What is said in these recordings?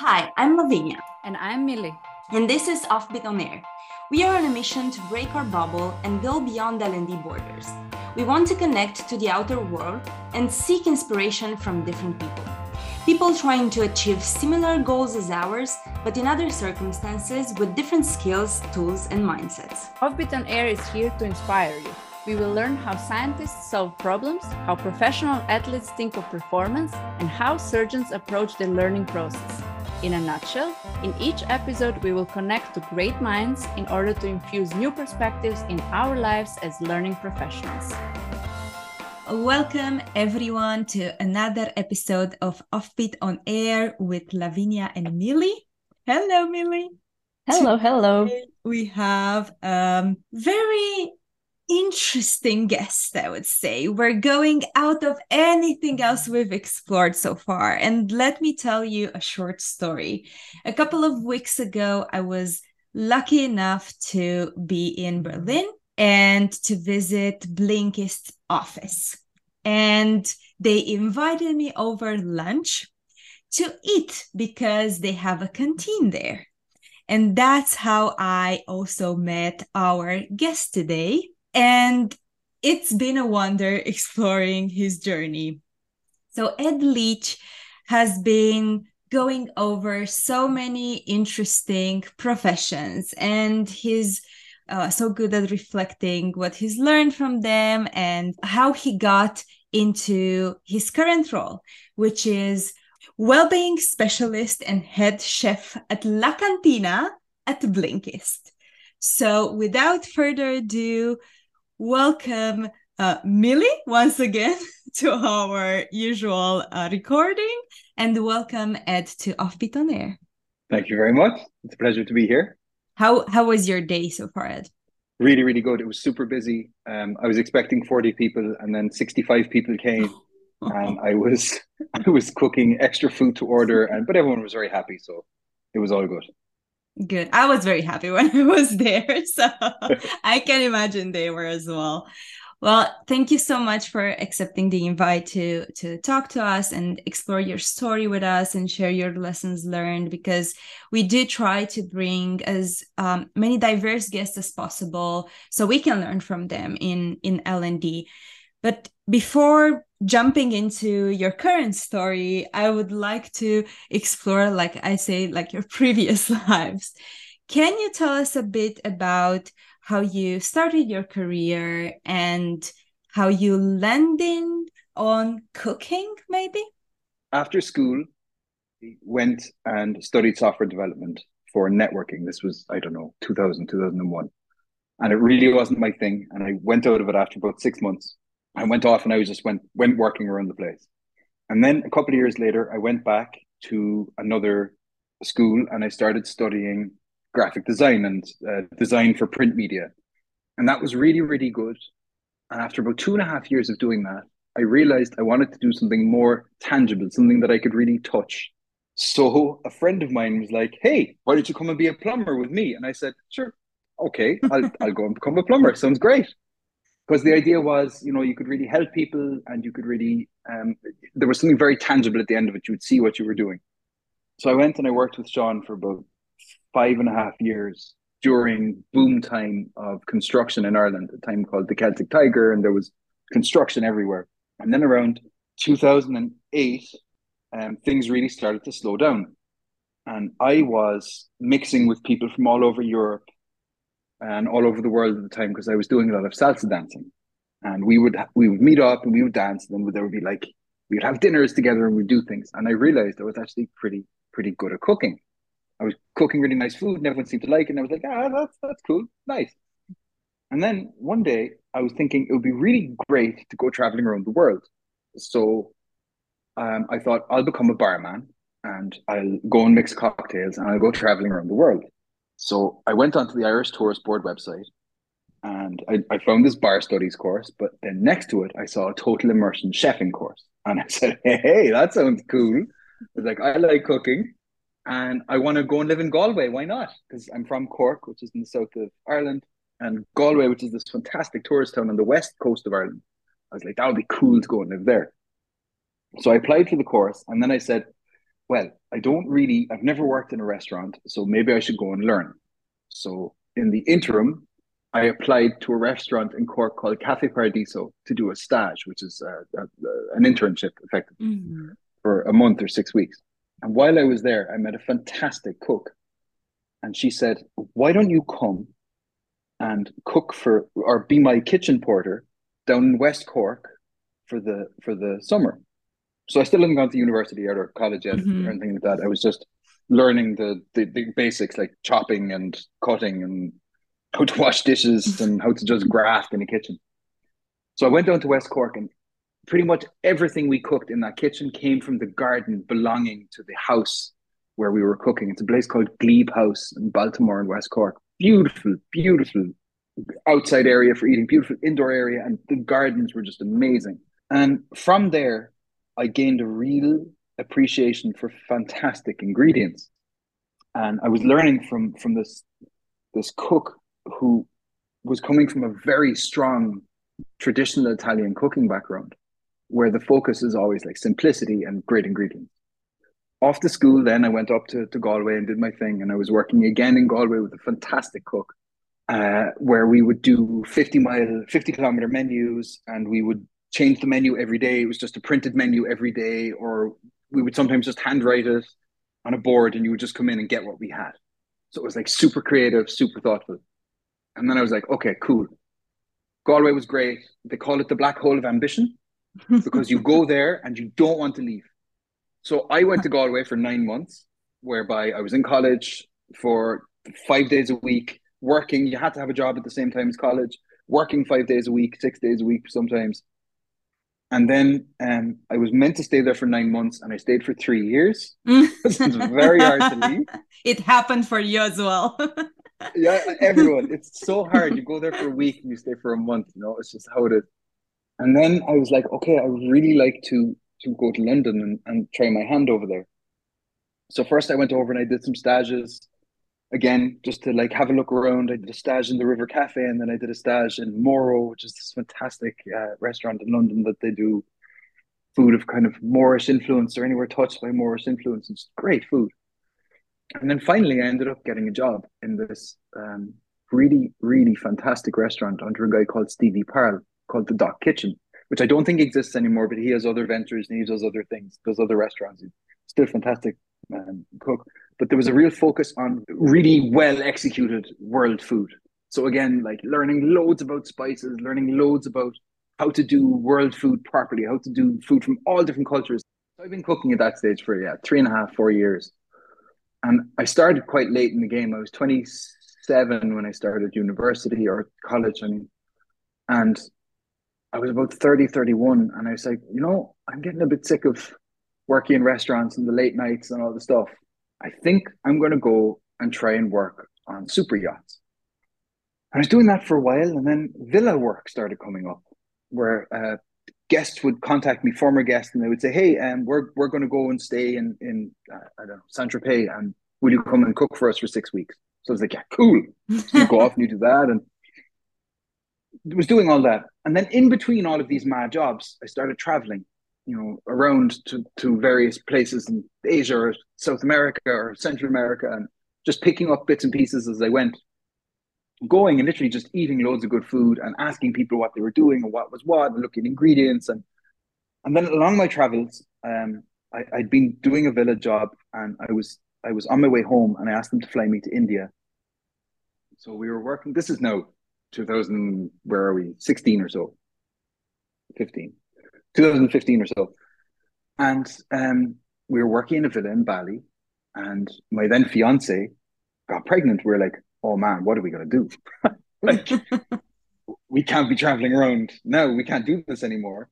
Hi, I'm Lavinia. And I'm Mili. And this is Offbeat on Air. We are on a mission to break our bubble and go beyond L&D borders. We want to connect to the outer world and seek inspiration from different people. People trying to achieve similar goals as ours, but in other circumstances with different skills, tools, and mindsets. Offbeat on Air is here to inspire you. We will learn how scientists solve problems, how professional athletes think of performance, and how surgeons approach the learning process. In a nutshell, in each episode, we will connect to great minds in order to infuse new perspectives in our lives as learning professionals. Welcome, everyone, to another episode of Offbeat on Air with Lavinia and Mili. Hello, Mili. Hello, hello. Today we have a very interesting guest, I would say. We're going out of anything else we've explored so far. And let me tell you a short story. A couple of weeks ago, I was lucky enough to be in Berlin and to visit Blinkist office. And they invited me over lunch to eat because they have a canteen there. And that's how I also met our guest today, and it's been a wonder exploring his journey. So, Ed Leach has been going over so many interesting professions, and he's uh, so good at reflecting what he's learned from them and how he got into his current role, which is well-being specialist and head chef at La Cantina at Blinkist. So, without further ado, welcome uh, Mili once again to our usual uh, recording and welcome Ed to Offbeat on Air. Thank you very much. It's a pleasure to be here. How how was your day so far, Ed? Really, really good. It was super busy. Um, I was expecting 40 people and then 65 people came. and I was I was cooking extra food to order and but everyone was very happy, so it was all good. Good. I was very happy when I was there. So I can imagine they were as well. Well, thank you so much for accepting the invite to to talk to us and explore your story with us and share your lessons learned because we do try to bring as um, many diverse guests as possible so we can learn from them in in L&D. But before jumping into your current story, I would like to explore, like I say, like your previous lives. Can you tell us a bit about how you started your career and how you landed on cooking, maybe? After school, went and studied software development for networking. This was, I don't know, 2000, 2001. And it really wasn't my thing. And I went out of it after about six months I went off and I just went went working around the place. And then a couple of years later, I went back to another school and I started studying graphic design and uh, design for print media. And that was really, really good. And after about two and a half years of doing that, I realized I wanted to do something more tangible, something that I could really touch. So a friend of mine was like, "Hey, why don't you come and be a plumber with me?" And I said, "Sure, okay, I'll I'll go and become a plumber. Sounds great." Because the idea was you know you could really help people and you could really um, there was something very tangible at the end of it. You would see what you were doing. So i went and i worked with sean for about five and a half years during boom time of construction in ireland a time called the celtic tiger and there was construction everywhere. And then around 2008 um, things really started to slow down. And i was mixing with people from all over europe and all over the world at the time because I was doing a lot of salsa dancing, and we would we would meet up and we would dance, and then there would be like we would have dinners together and we'd do things. And I realized I was actually pretty pretty good at cooking. I was cooking really nice food, and everyone seemed to like it. And I was like, ah, that's that's cool, nice. And then one day I was thinking it would be really great to go traveling around the world. So um, I thought I'll become a barman and I'll go and mix cocktails and I'll go traveling around the world. So I went onto the Irish Tourist Board website and I, I found this bar studies course, but then next to it, I saw a total immersion chefing course. And I said, hey, hey that sounds cool. I was like, I like cooking and I want to go and live in Galway. Why not? Because I'm from Cork, which is in the south of Ireland, and Galway, which is this fantastic tourist town on the west coast of Ireland. I was like, that would be cool to go and live there. So I applied for the course, and then I said, well, I don't really, I've never worked in a restaurant, so maybe I should go and learn. So in the interim, I applied to a restaurant in Cork called Cafe Paradiso to do a stage, which is uh, an internship, effectively, mm-hmm. for a month or six weeks. And while I was there, I met a fantastic cook. And she said, Why don't you come and cook for, or be my kitchen porter down in West Cork for the for the summer? So I still hadn't gone to university or college yet mm-hmm. or anything like that. I was just learning the, the, the basics like chopping and cutting and how to wash dishes and how to just graft in the kitchen. So I went down to West Cork and pretty much everything we cooked in that kitchen came from the garden belonging to the house where we were cooking. It's a place called Glebe House in Baltimore in West Cork. Beautiful, beautiful outside area for eating, beautiful indoor area, and the gardens were just amazing. And from there, I gained a real appreciation for fantastic ingredients. And I was learning from from this this cook who was coming from a very strong traditional Italian cooking background, where the focus is always like simplicity and great ingredients. Off After school, then I went up to, to Galway and did my thing, and I was working again in Galway with a fantastic cook, uh, where we would do 50 mile, 50 kilometer menus, and we would change the menu every day. It was just a printed menu every day, or we would sometimes just handwrite it on a board, and you would just come in and get what we had. So it was like super creative, super thoughtful. And then I was like, okay, cool. Galway was great. They call it the black hole of ambition because you go there and you don't want to leave. So I went to Galway for nine months, whereby I was in college for five days a week, working. You had to have a job at the same time as college, working five days a week, six days a week sometimes. And then um, I was meant to stay there for nine months, and I stayed for three years. it's very hard to leave. It happened for you as well. yeah, everyone. It's so hard. You go there for a week and you stay for a month. You know, it's just how it is. And then I was like, okay, I really like to to go to London and, and try my hand over there. So first I went over and I did some stages again, just to like have a look around. I did a stage in the River Cafe and then I did a stage in Moro, which is this fantastic uh, restaurant in London that they do food of kind of Moorish influence or anywhere touched by Moorish influence. It's great food and then finally, I ended up getting a job in this um, really, really fantastic restaurant under a guy called Stevie Parle called the Dock Kitchen, which I don't think exists anymore, but he has other ventures and he does other things, does other restaurants. He's still fantastic um, cook. But there was a real focus on really well executed world food. So again, like learning loads about spices, learning loads about how to do world food properly, how to do food from all different cultures. So I've been cooking at that stage for yeah, three and a half, four years and I started quite late in the game. I was 27 when I started university or college, I mean, and I was about 30, 31. And I was like, you know, I'm getting a bit sick of working in restaurants and the late nights and all the stuff. I think I'm going to go and try and work on super yachts. I was doing that for a while, and then villa work started coming up, where uh, guests would contact me, former guests, and they would say, "Hey, um, we're we're going to go and stay in in uh, I don't know Saint Tropez, and will you come and cook for us for six weeks?" So I was like, "Yeah, cool." So you go off and you do that, and was doing all that, and then in between all of these mad jobs, I started traveling, you know, around to to various places in Asia or South America or Central America, and just picking up bits and pieces as I went. Going and literally just eating loads of good food and asking people what they were doing and what was what and looking at ingredients and and then along my travels um I, I'd been doing a villa job and I was I was on my way home and I asked them to fly me to India. So we were working this is now 2000 where are we? 16 or so. 15 2015 or so and um we were working in a villa in Bali and my then fiance got pregnant we are like oh man, what are we going to do? like, we can't be traveling around. No, we can't do this anymore.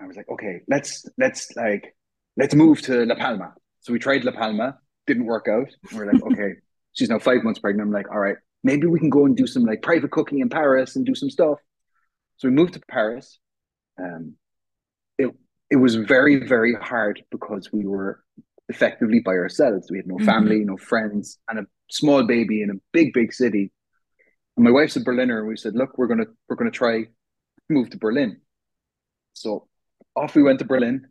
I was like, okay, let's let's like let's move to La Palma. So we tried La Palma, didn't work out. We are like, okay, she's now five months pregnant. I'm like, all right, maybe we can go and do some like private cooking in Paris and do some stuff. So we moved to Paris. Um, it was very very hard because we were effectively by ourselves. We had no mm-hmm. family, mm-hmm. no friends, and a small baby in a big, big city. And my wife's a Berliner, and we said, "Look, we're gonna we're gonna try move to Berlin." So off we went to Berlin,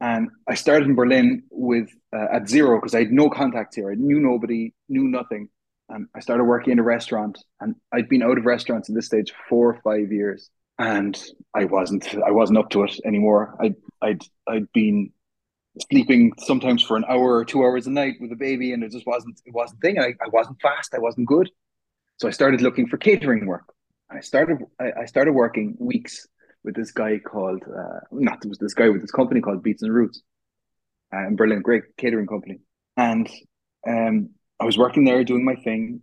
And I started in Berlin with uh, at zero because I had no contacts here. I knew nobody, knew nothing. And I started working in a restaurant, and I'd been out of restaurants at this stage four or five years, and I wasn't, I wasn't up to it anymore. I, I'd, I'd been sleeping sometimes for an hour or two hours a night with a baby, and it just wasn't, it wasn't thing. I, I wasn't fast, I wasn't good, so I started looking for catering work. I started, I, I started working weeks with this guy called uh, not was this guy with this company called Beets and Roots uh, in Berlin, great catering company, and um, I was working there doing my thing,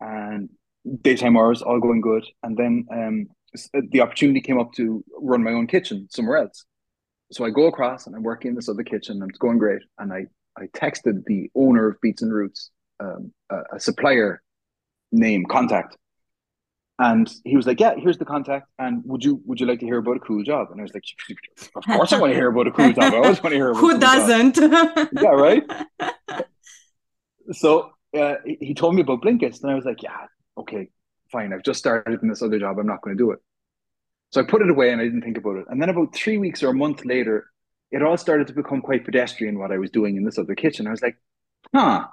and daytime hours all going good, and then um, the opportunity came up to run my own kitchen somewhere else. So I go across and I'm working in this other kitchen and it's going great. And I, I texted the owner of Beets and Roots, um, a, a supplier name contact and he was like, "Yeah, here's the contact. And would you would you like to hear about a cool job?" And I was like, "Of course, I want to hear about a cool job. I always want to hear about who cool doesn't." yeah, right. so uh, he told me about Blinkist, and I was like, "Yeah, okay, fine. I've just started in this other job. I'm not going to do it." So I put it away, and I didn't think about it. And then about three weeks or a month later, it all started to become quite pedestrian what I was doing in this other kitchen. I was like, "Huh."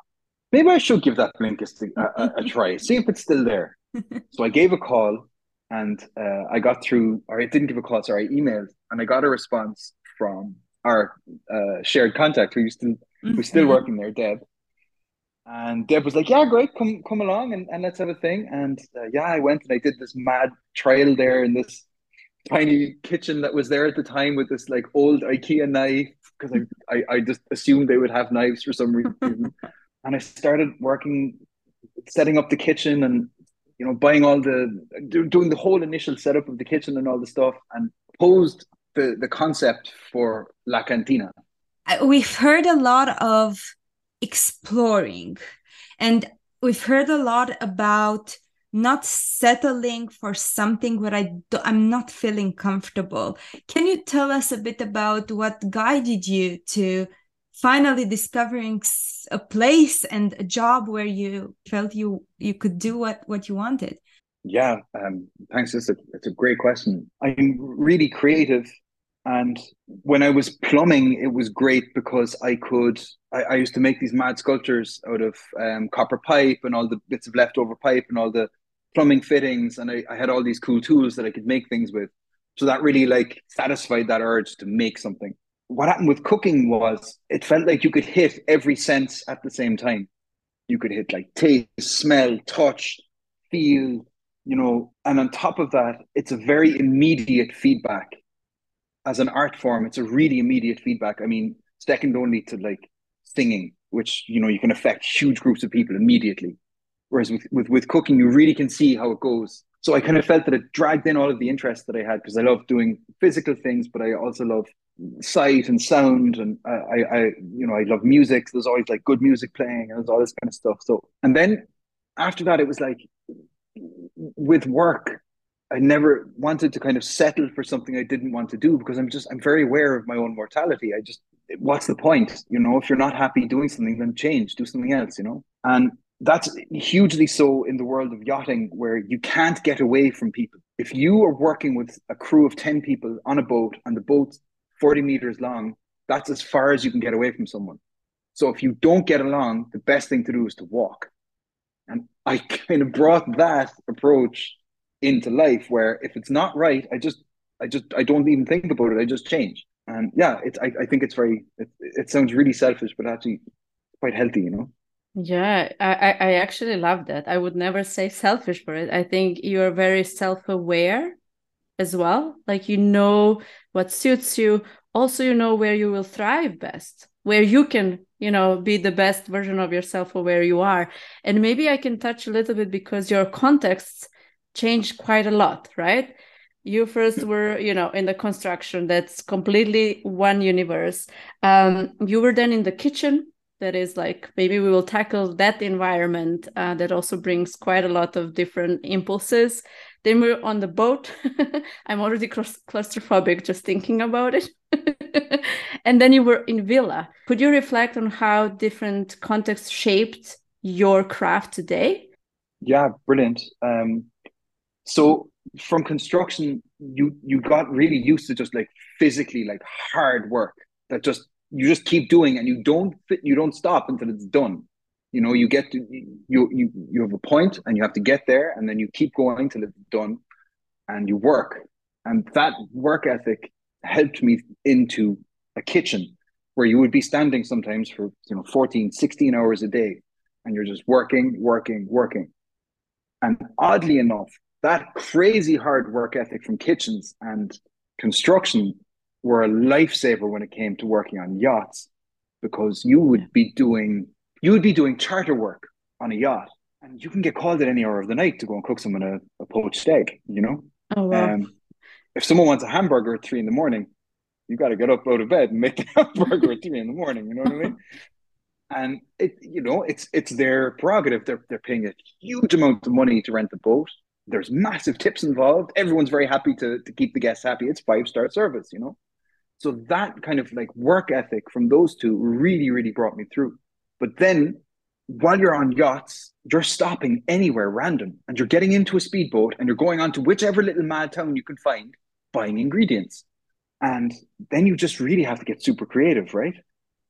Maybe I should give that Blinkist a, a, a try. See if it's still there so I gave a call and uh, I got through, or I didn't give a call, sorry, I emailed and I got a response from our uh, shared contact who's still who's still mm-hmm. working there, Deb. And Deb was like, "Yeah, great, come come along and, and let's have a thing." And uh, yeah, I went and I did this mad trial there in this tiny kitchen that was there at the time with this like old IKEA knife because I, I I just assumed they would have knives for some reason. and I started working, setting up the kitchen and you know, buying all the, doing the whole initial setup of the kitchen and all the stuff, and posed the the concept for La Cantina. We've heard a lot of exploring, and we've heard a lot about not settling for something where I do, I'm not feeling comfortable. Can you tell us a bit about what guided you to finally discovering a place and a job where you felt you you could do what what you wanted? Yeah um, thanks. It's a, it's a great question. I'm really creative and when i was plumbing it was great because i could i, I used to make these mad sculptures out of um, copper pipe and all the bits of leftover pipe and all the plumbing fittings and I, I had all these cool tools that i could make things with so that really like satisfied that urge to make something what happened with cooking was it felt like you could hit every sense at the same time. You could hit like taste, smell, touch, feel, you know, and on top of that, it's a very immediate feedback. As an art form, it's a really immediate feedback. I mean, second only to like singing, which you know you can affect huge groups of people immediately. Whereas with, with, with cooking, you really can see how it goes. So I kind of felt that it dragged in all of the interest that I had because I love doing physical things, but I also love sight and sound and I, I you know I love music so there's always like good music playing and there's all this kind of stuff so and then after that it was like with work I never wanted to kind of settle for something I didn't want to do because I'm just I'm very aware of my own mortality I just what's the point you know if you're not happy doing something then change do something else you know and that's hugely so in the world of yachting where you can't get away from people if you are working with a crew of 10 people on a boat and the boat 40 meters long, that's as far as you can get away from someone. So if you don't get along, the best thing to do is to walk. And I kind of brought that approach into life where if it's not right, I just, I just, I don't even think about it. I just change. And yeah, it's, I, I think it's very, it, it sounds really selfish, but actually quite healthy, you know? Yeah, I, I actually love that. I would never say selfish for it. I think you're very self aware as well. Like you know what suits you. Also, you know where you will thrive best, where you can, you know, be the best version of yourself or where you are. And maybe I can touch a little bit because your contexts changed quite a lot, right? You first were, you know, in the construction, that's completely one universe. Um, you were then in the kitchen, that is like maybe we will tackle that environment uh, that also brings quite a lot of different impulses then we're on the boat. I'm already claustrophobic just thinking about it. and then you were in Villa. Could you reflect on how different contexts shaped your craft today? Yeah, brilliant. Um, so from construction, you you got really used to just like physically like hard work. that just you just keep doing and you don't you don't stop until it's done you know you get to you you you have a point and you have to get there and then you keep going till it's done and you work and that work ethic helped me into a kitchen where you would be standing sometimes for you know 14 16 hours a day and you're just working working working and oddly enough that crazy hard work ethic from kitchens and construction were a lifesaver when it came to working on yachts because you would be doing you would be doing charter work on a yacht and you can get called at any hour of the night to go and cook someone a, a poached egg you know? Oh, wow. Um, if someone wants a hamburger at three in the morning you got to get up out of bed and make the hamburger at three in the morning you know what i mean? And it you know it's it's their prerogative. They're, they're paying a huge amount of money to rent the boat there's massive tips involved everyone's very happy to, to keep the guests happy it's five star service you know so that kind of like work ethic from those two really, really brought me through. But then while you're on yachts, you're stopping anywhere random and you're getting into a speedboat and you're going on to whichever little mad town you can find buying ingredients. And then you just really have to get super creative, right?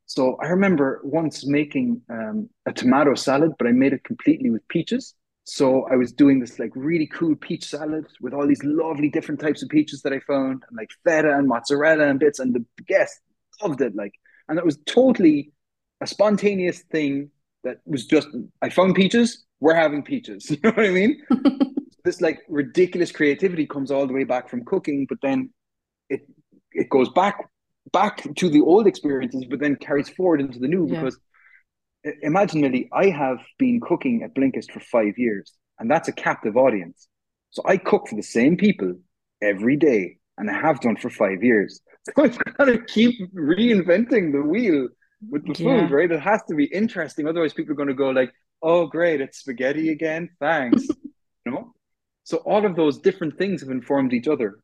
So I remember once making um, a tomato salad, but I made it completely with peaches. So I was doing this like really cool peach salad with all these lovely different types of peaches that I found, and like feta and mozzarella and bits, and the guests loved it. Like, and it was totally a spontaneous thing that was just I found peaches, we're having peaches. You know what I mean? this like ridiculous creativity comes all the way back from cooking, but then it it goes back back to the old experiences, but then carries forward into the new yeah. because imagine Mili, I have been cooking at Blinkist for five years, and that's a captive audience. So I cook for the same people every day, and I have done for five years. So I've got to keep reinventing the wheel with the yeah. food, right? It has to be interesting. Otherwise, people are going to go like, "Oh, great, it's spaghetti again. Thanks." you know. So all of those different things have informed each other.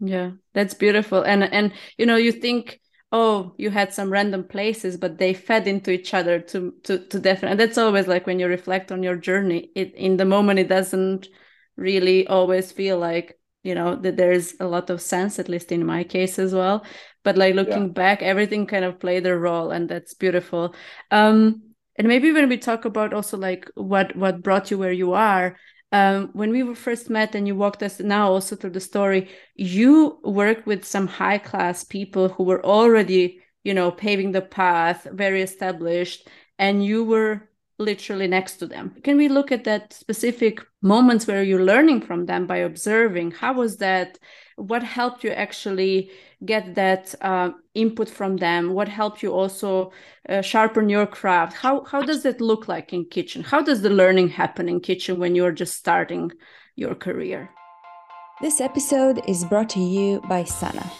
Yeah, that's beautiful. And and you know, you think oh you had some random places but they fed into each other to to to different and that's always like when you reflect on your journey it in the moment it doesn't really always feel like you know that there's a lot of sense at least in my case as well but like looking yeah. back everything kind of played a role and that's beautiful um and maybe when we talk about also like what what brought you where you are um, when we were first met and you walked us now also through the story, you worked with some high class people who were already, you know, paving the path, very established, and you were literally next to them. Can we look at that specific moments where you're learning from them by observing? How was that? What helped you actually get that uh, input from them? What helped you also uh, sharpen your craft? How how does it look like in kitchen? How does the learning happen in kitchen when you're just starting your career? This episode is brought to you by Sana.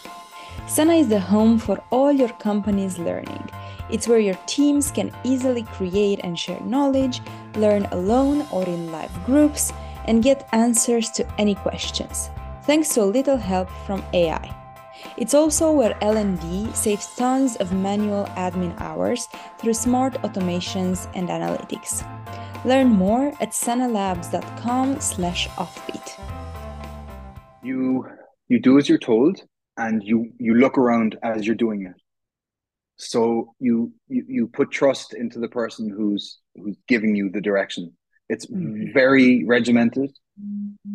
Sana is the home for all your company's learning it's where your teams can easily create and share knowledge, learn alone or in live groups, and get answers to any questions, thanks to a little help from AI. It's also where L&D saves tons of manual admin hours through smart automations and analytics. Learn more at sanalabs.com/offbeat. You you do as you're told and you you look around as you're doing it so you, you you put trust into the person who's who's giving you the direction it's mm-hmm. very regimented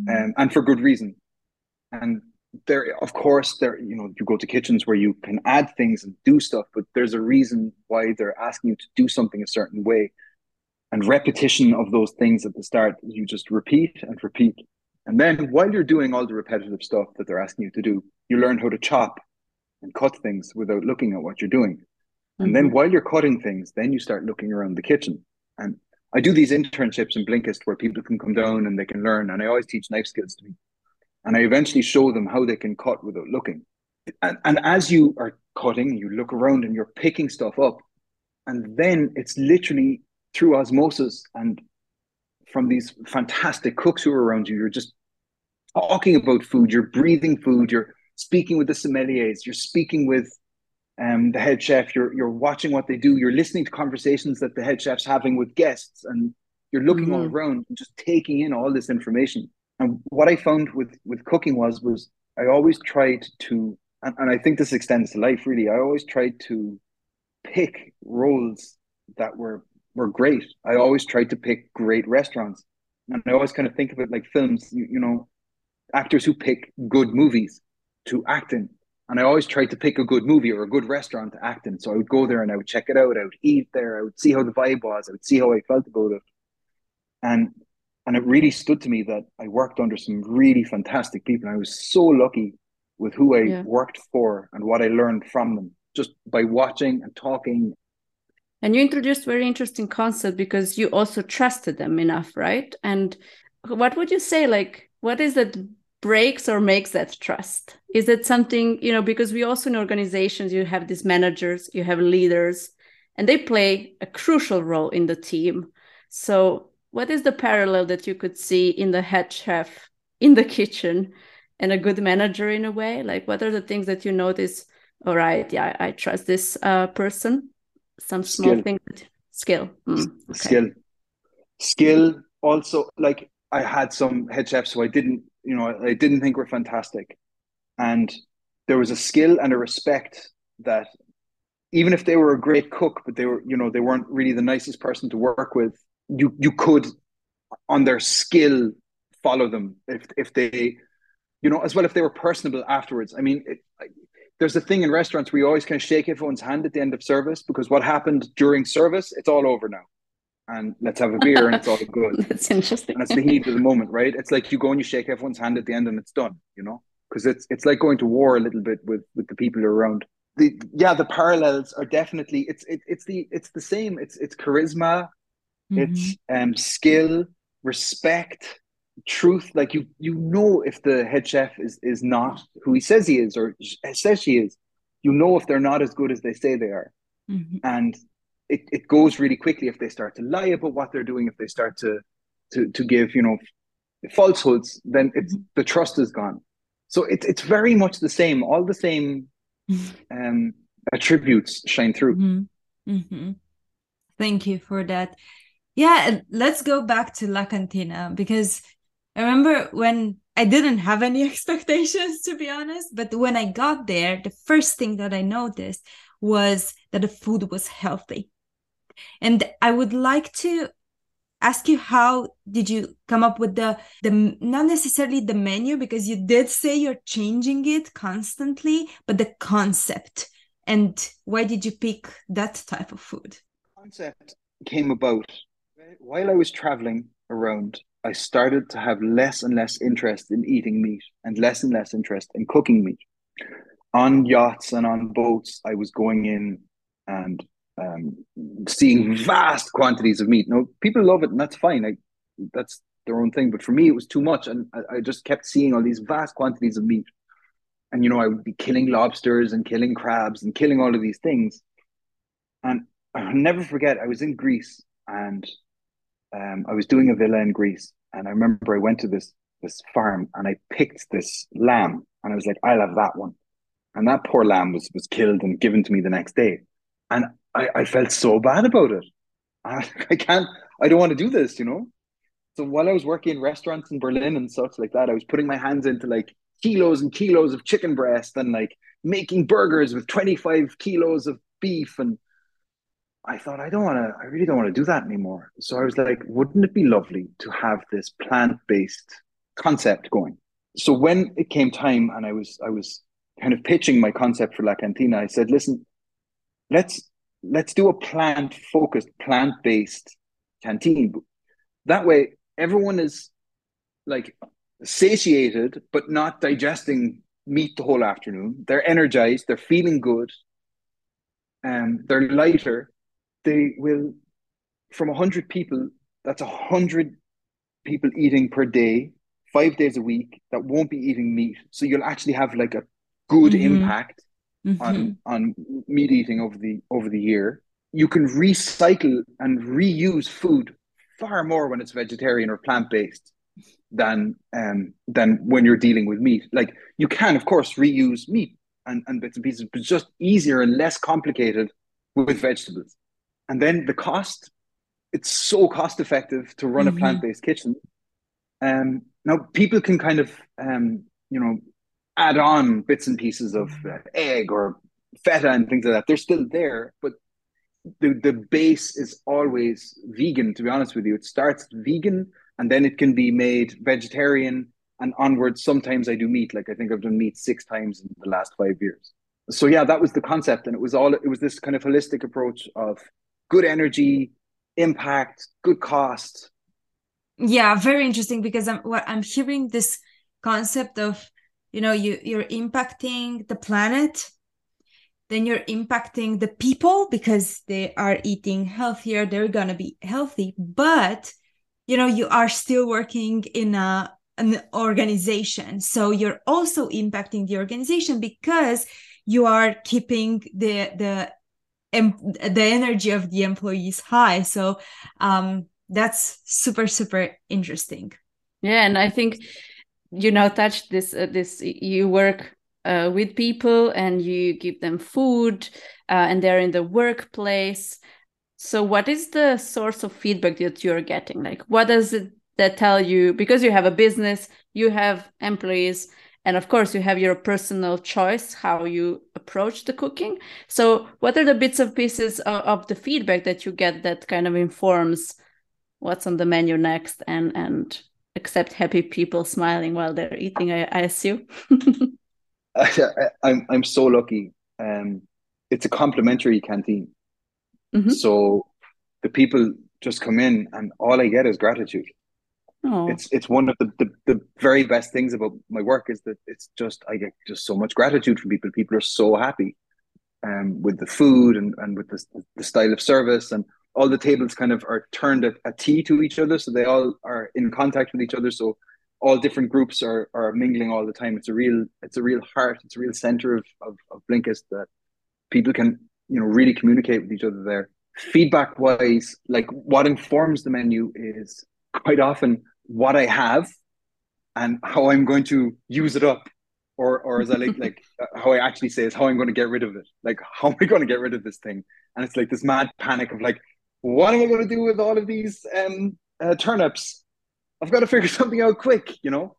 um, and for good reason and there of course there you know you go to kitchens where you can add things and do stuff but there's a reason why they're asking you to do something a certain way and repetition of those things at the start you just repeat and repeat and then while you're doing all the repetitive stuff that they're asking you to do you learn how to chop and cut things without looking at what you're doing and then mm-hmm. while you're cutting things, then you start looking around the kitchen. And I do these internships in Blinkist where people can come down and they can learn. And I always teach knife skills to me. And I eventually show them how they can cut without looking. And, and as you are cutting, you look around and you're picking stuff up. And then it's literally through osmosis and from these fantastic cooks who are around you, you're just talking about food, you're breathing food, you're speaking with the sommeliers, you're speaking with um, the head chef, you're you're watching what they do, you're listening to conversations that the head chef's having with guests, and you're looking mm-hmm. all around and just taking in all this information. And what I found with with cooking was was I always tried to and, and I think this extends to life really. I always tried to pick roles that were were great. I always tried to pick great restaurants. And I always kind of think of it like films, you, you know, actors who pick good movies to act in. And I always tried to pick a good movie or a good restaurant to act in. So I would go there and I would check it out. I would eat there. I would see how the vibe was. I would see how I felt about it. And and it really stood to me that I worked under some really fantastic people. And I was so lucky with who I yeah. worked for and what I learned from them just by watching and talking. And you introduced very interesting concept because you also trusted them enough, right? And what would you say like what is that breaks or makes that trust? Is it something, you know, because we also in organizations you have these managers, you have leaders, and they play a crucial role in the team. So what is the parallel that you could see in the head chef in the kitchen and a good manager in a way? Like what are the things that you notice all right yeah i, trust this uh, person some small skill. thing skill. Mm, okay. skill. Skill also like i had some head chefs who i didn't you know i didn't think were fantastic. And there was a skill and a respect that even if they were a great cook but they were you know they weren't really the nicest person to work with you you could on their skill follow them if if they you know, as well if they were personable afterwards. I mean, it, there's a thing in restaurants where you always kind of shake everyone's hand at the end of service because what happened during service, it's all over now. And let's have a beer and it's all good. That's interesting. And it's the heat of the moment, right? It's like you go and you shake everyone's hand at the end and it's done, you know? Because it's it's like going to war a little bit with with the people around. The yeah, the parallels are definitely it's it, it's the it's the same. It's it's charisma, mm-hmm. it's um skill, respect, truth like you you know if the head chef is is not who he says he is or says she is you know if they're not as good as they say they are mm-hmm. and it, it goes really quickly if they start to lie about what they're doing if they start to to to give you know falsehoods then it's mm-hmm. the trust is gone so it's it's very much the same all the same um attributes shine through mm-hmm. mm-hmm. thank you for that yeah let's go back to la cantina because I remember when I didn't have any expectations, to be honest, but when I got there, the first thing that I noticed was that the food was healthy. And I would like to ask you how did you come up with the the not necessarily the menu because you did say you're changing it constantly but the concept and why did you pick that type of food concept came about while i was traveling around I started to have less and less interest in eating meat and less and less interest in cooking meat. On yachts and on boats, I was going in and um, seeing vast quantities of meat. Now, people love it, and that's fine. I, that's their own thing. But for me, it was too much, and I, I just kept seeing all these vast quantities of meat. And you know, I would be killing lobsters and killing crabs and killing all of these things. And I'll never forget, I was in Greece and um, I was doing a villa in Greece, and I remember I went to this this farm and I picked this lamb, and I was like, I'll have that one. And that poor lamb was was killed and given to me the next day, and I, I felt so bad about it. I, I can't, I don't want to do this, you know. So while I was working in restaurants in Berlin and such like that, I was putting my hands into like kilos and kilos of chicken breast and like making burgers with 25 kilos of beef and I thought I don't want to. I really don't want to do that anymore. So I was like, wouldn't it be lovely to have this plant-based concept going? So when it came time, and I was I was kind of pitching my concept for La Cantina, I said, listen, let's let's do a plant-focused, plant-based canteen. That way, everyone is like satiated, but not digesting meat the whole afternoon. They're energized. They're feeling good. Um, they're lighter they will from 100 people that's 100 people eating per day five days a week that won't be eating meat so you'll actually have like a good mm-hmm. impact mm-hmm. on on meat eating over the over the year you can recycle and reuse food far more when it's vegetarian or plant-based than um than when you're dealing with meat like you can of course reuse meat and, and bits and pieces but it's just easier and less complicated with vegetables and then the cost it's so cost effective to run mm-hmm. a plant-based kitchen um now people can kind of um you know add on bits and pieces of uh, egg or feta and things like that. They're still there, but the the base is always vegan. To be honest with you, it starts vegan and then it can be made vegetarian and onwards. Sometimes I do meat. Like I think I've done meat six times in the last five years. So yeah, that was the concept, and it was all it was this kind of holistic approach of good energy, impact, good cost. Yeah, very interesting because I'm what I'm hearing this concept of you know you you're impacting the planet then you're impacting the people because they are eating healthier they're going to be healthy but you know you are still working in a an organization so you're also impacting the organization because you are keeping the the the energy of the employees high. So um that's super super interesting. Yeah and i think you now touched this uh, this you work uh, with people and you give them food uh, and they're in the workplace. So what is the source of feedback that you're getting? Like what does it that tell you? Because you have a business you have employees and of course you have your personal choice how you approach the cooking so what are the bits of pieces of, of the feedback that you get that kind of informs what's on the menu next and and except happy people smiling while they're eating i, I assume I, I'm I'm so lucky. Um, it's a complimentary canteen, mm-hmm. so the people just come in, and all I get is gratitude. Aww. It's it's one of the, the the very best things about my work is that it's just I get just so much gratitude from people. People are so happy, um, with the food and and with the the style of service and all the tables kind of are turned at a T to each other, so they all are in contact with each other. So all different groups are are mingling all the time. It's a real it's a real heart. It's a real center of of, of Blinkist that people can you know really communicate with each other there. Feedback wise, like what informs the menu is quite often what I have and how I'm going to use it up. Or, or as I like, like uh, how I actually say is how I'm going to get rid of it. Like, how am I going to get rid of this thing? And it's like this mad panic of like, what am I going to do with all of these um, uh, turnips? I've got to figure something out quick, you know.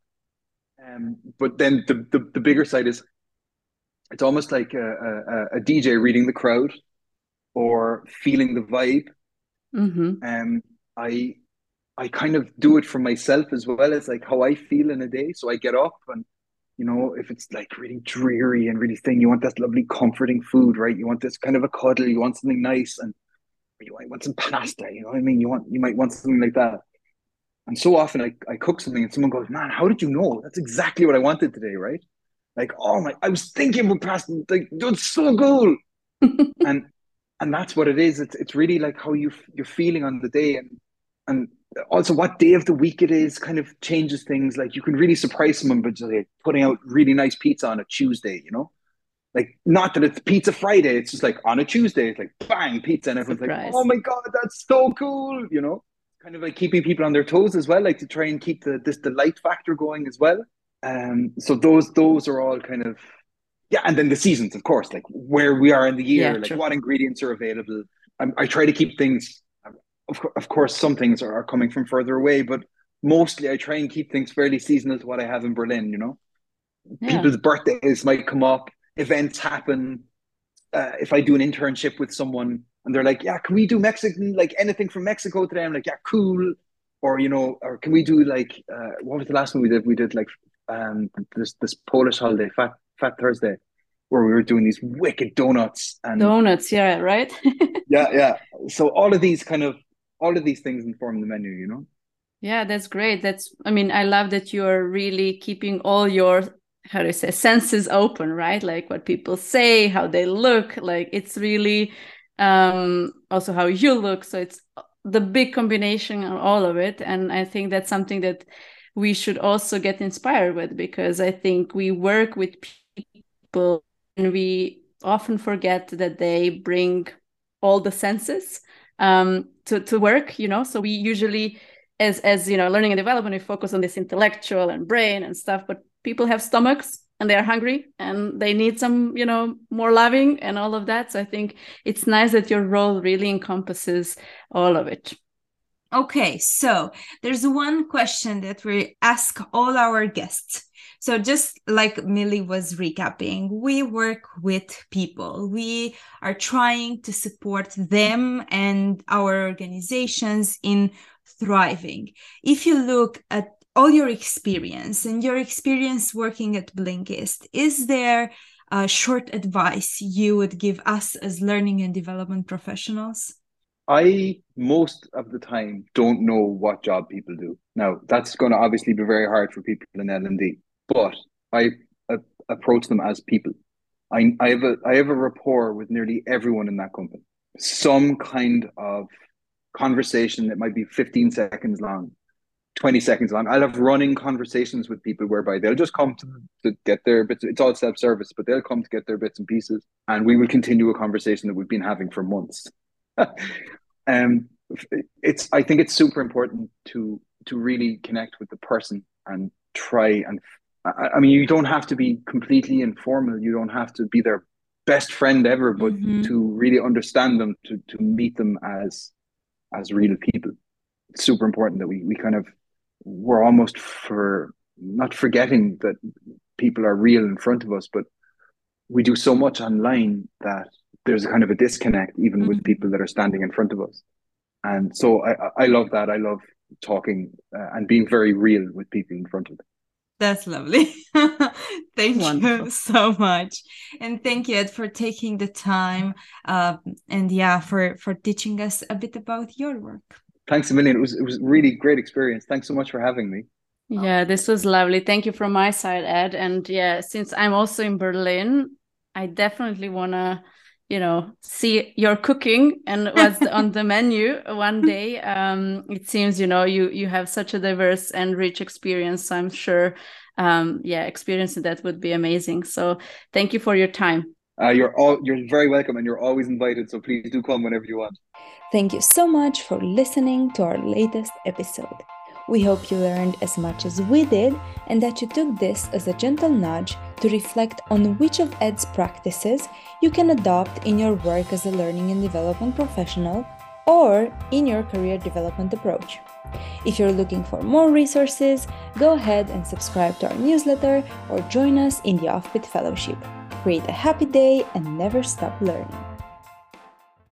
Um, but then the, the, the bigger side is it's almost like a, a, a, DJ reading the crowd or feeling the vibe. Mm-hmm. Um, I I kind of do it for myself as well as like how I feel in a day. So I get up and you know if it's like really dreary and really thin, you want that lovely comforting food, right? You want this kind of a cuddle, you want something nice, and you might want some pasta. You know what I mean? You want you might want something like that. And so often I, I cook something and someone goes, Man, how did you know? That's exactly what I wanted today, right? Like, oh my, I was thinking about pasta, like, it's so cool. and and that's what it is. It's it's really like how you you're feeling on the day and and also what day of the week it is kind of changes things. Like you can really surprise someone by just like putting out really nice pizza on a Tuesday, you know? Like not that it's pizza Friday, it's just like on a Tuesday, it's like bang, pizza, and everyone's Surprise. like, Oh my god, that's so cool, you know? kind of like keeping people on their toes as well, like to try and keep the this delight factor going as well. Um, so those those are all kind of yeah, and then the seasons, of course, like where we are in the year, yeah, like true. what ingredients are available. I, I, try to keep things. Of, of course, some things are, are coming from further away, but mostly I try and keep things fairly seasonal to what I have in Berlin. You know, yeah. people's birthdays might come up, events happen. Uh, if I do an internship with someone, and they're like, yeah, can we do Mexican, like anything from Mexico today? I'm like, yeah, cool. Or, you know, or can we do like, uh, what was the last one we did? We did like um, this, this Polish holiday, Fat, Fat Thursday, where we were doing these wicked donuts and donuts. Yeah. Right. yeah. Yeah. So all of these kind of, all of these things inform the menu, you know? Yeah, that's great. That's, I mean, I love that you're really keeping all your how do you say senses open right like what people say how they look like it's really um, also how you look. So it's the big combination of all of it. And I think that's something that we should also get inspired with because I think we work with people and we often forget that they bring all the senses um, to, to work, you know. So we usually as as you know, learning and development, we focus on this intellectual and brain and stuff, but people have stomachs and they're hungry and they need some you know more loving and all of that. So i think it's nice that your role really encompasses all of it. Okay so there's one question that we ask all our guests So, just like Mili was recapping, we work with people. We are trying to support them and our organizations in thriving. If you look at all your experience and your experience working at Blinkist, is there a short advice you would give us as learning and development professionals? I most of the time don't know what job people do. Now that's going to obviously be very hard for people in L and D, but I uh, approach them as people. I I have a I have a rapport with nearly everyone in that company. Some kind of conversation that might be 15 seconds long 20 seconds long. I'll have running conversations with people whereby they'll just come to, to get their bits. It's all self service, but they'll come to get their bits and pieces, and we will continue a conversation that we've been having for months. um, it's. I think it's super important to to really connect with the person and try and. I, I mean, you don't have to be completely informal. You don't have to be their best friend ever, but mm-hmm. to really understand them, to to meet them as as real people. It's super important that we we kind of we're almost for not forgetting that people are real in front of us, but we do so much online that there's a kind of a disconnect even mm-hmm. with people that are standing in front of us. And so I, I love that. I love talking uh, and being very real with people in front of me. That's lovely. thank Wonderful. you so much, and thank you Ed for taking the time, uh, and yeah, for for teaching us a bit about your work thanks a million. It was it was really great experience. Thanks so much for having me. Yeah, this was lovely. Thank you from my side, Ed. And yeah, since I'm also in Berlin, I definitely want to, you know, see your cooking and what's on the menu one day. Um, it seems, you know, you you have such a diverse and rich experience. So I'm sure, um, yeah, experiencing that would be amazing. So thank you for your time. Uh, you're all you're very welcome, and you're always invited. So please do come whenever you want. Thank you so much for listening to our latest episode. We hope you learned as much as we did and that you took this as a gentle nudge to reflect on which of Ed's practices you can adopt in your work as a learning and development professional or in your career development approach. If you're looking for more resources, go ahead and subscribe to our newsletter or join us in the Offbeat Fellowship. Create a happy day and never stop learning.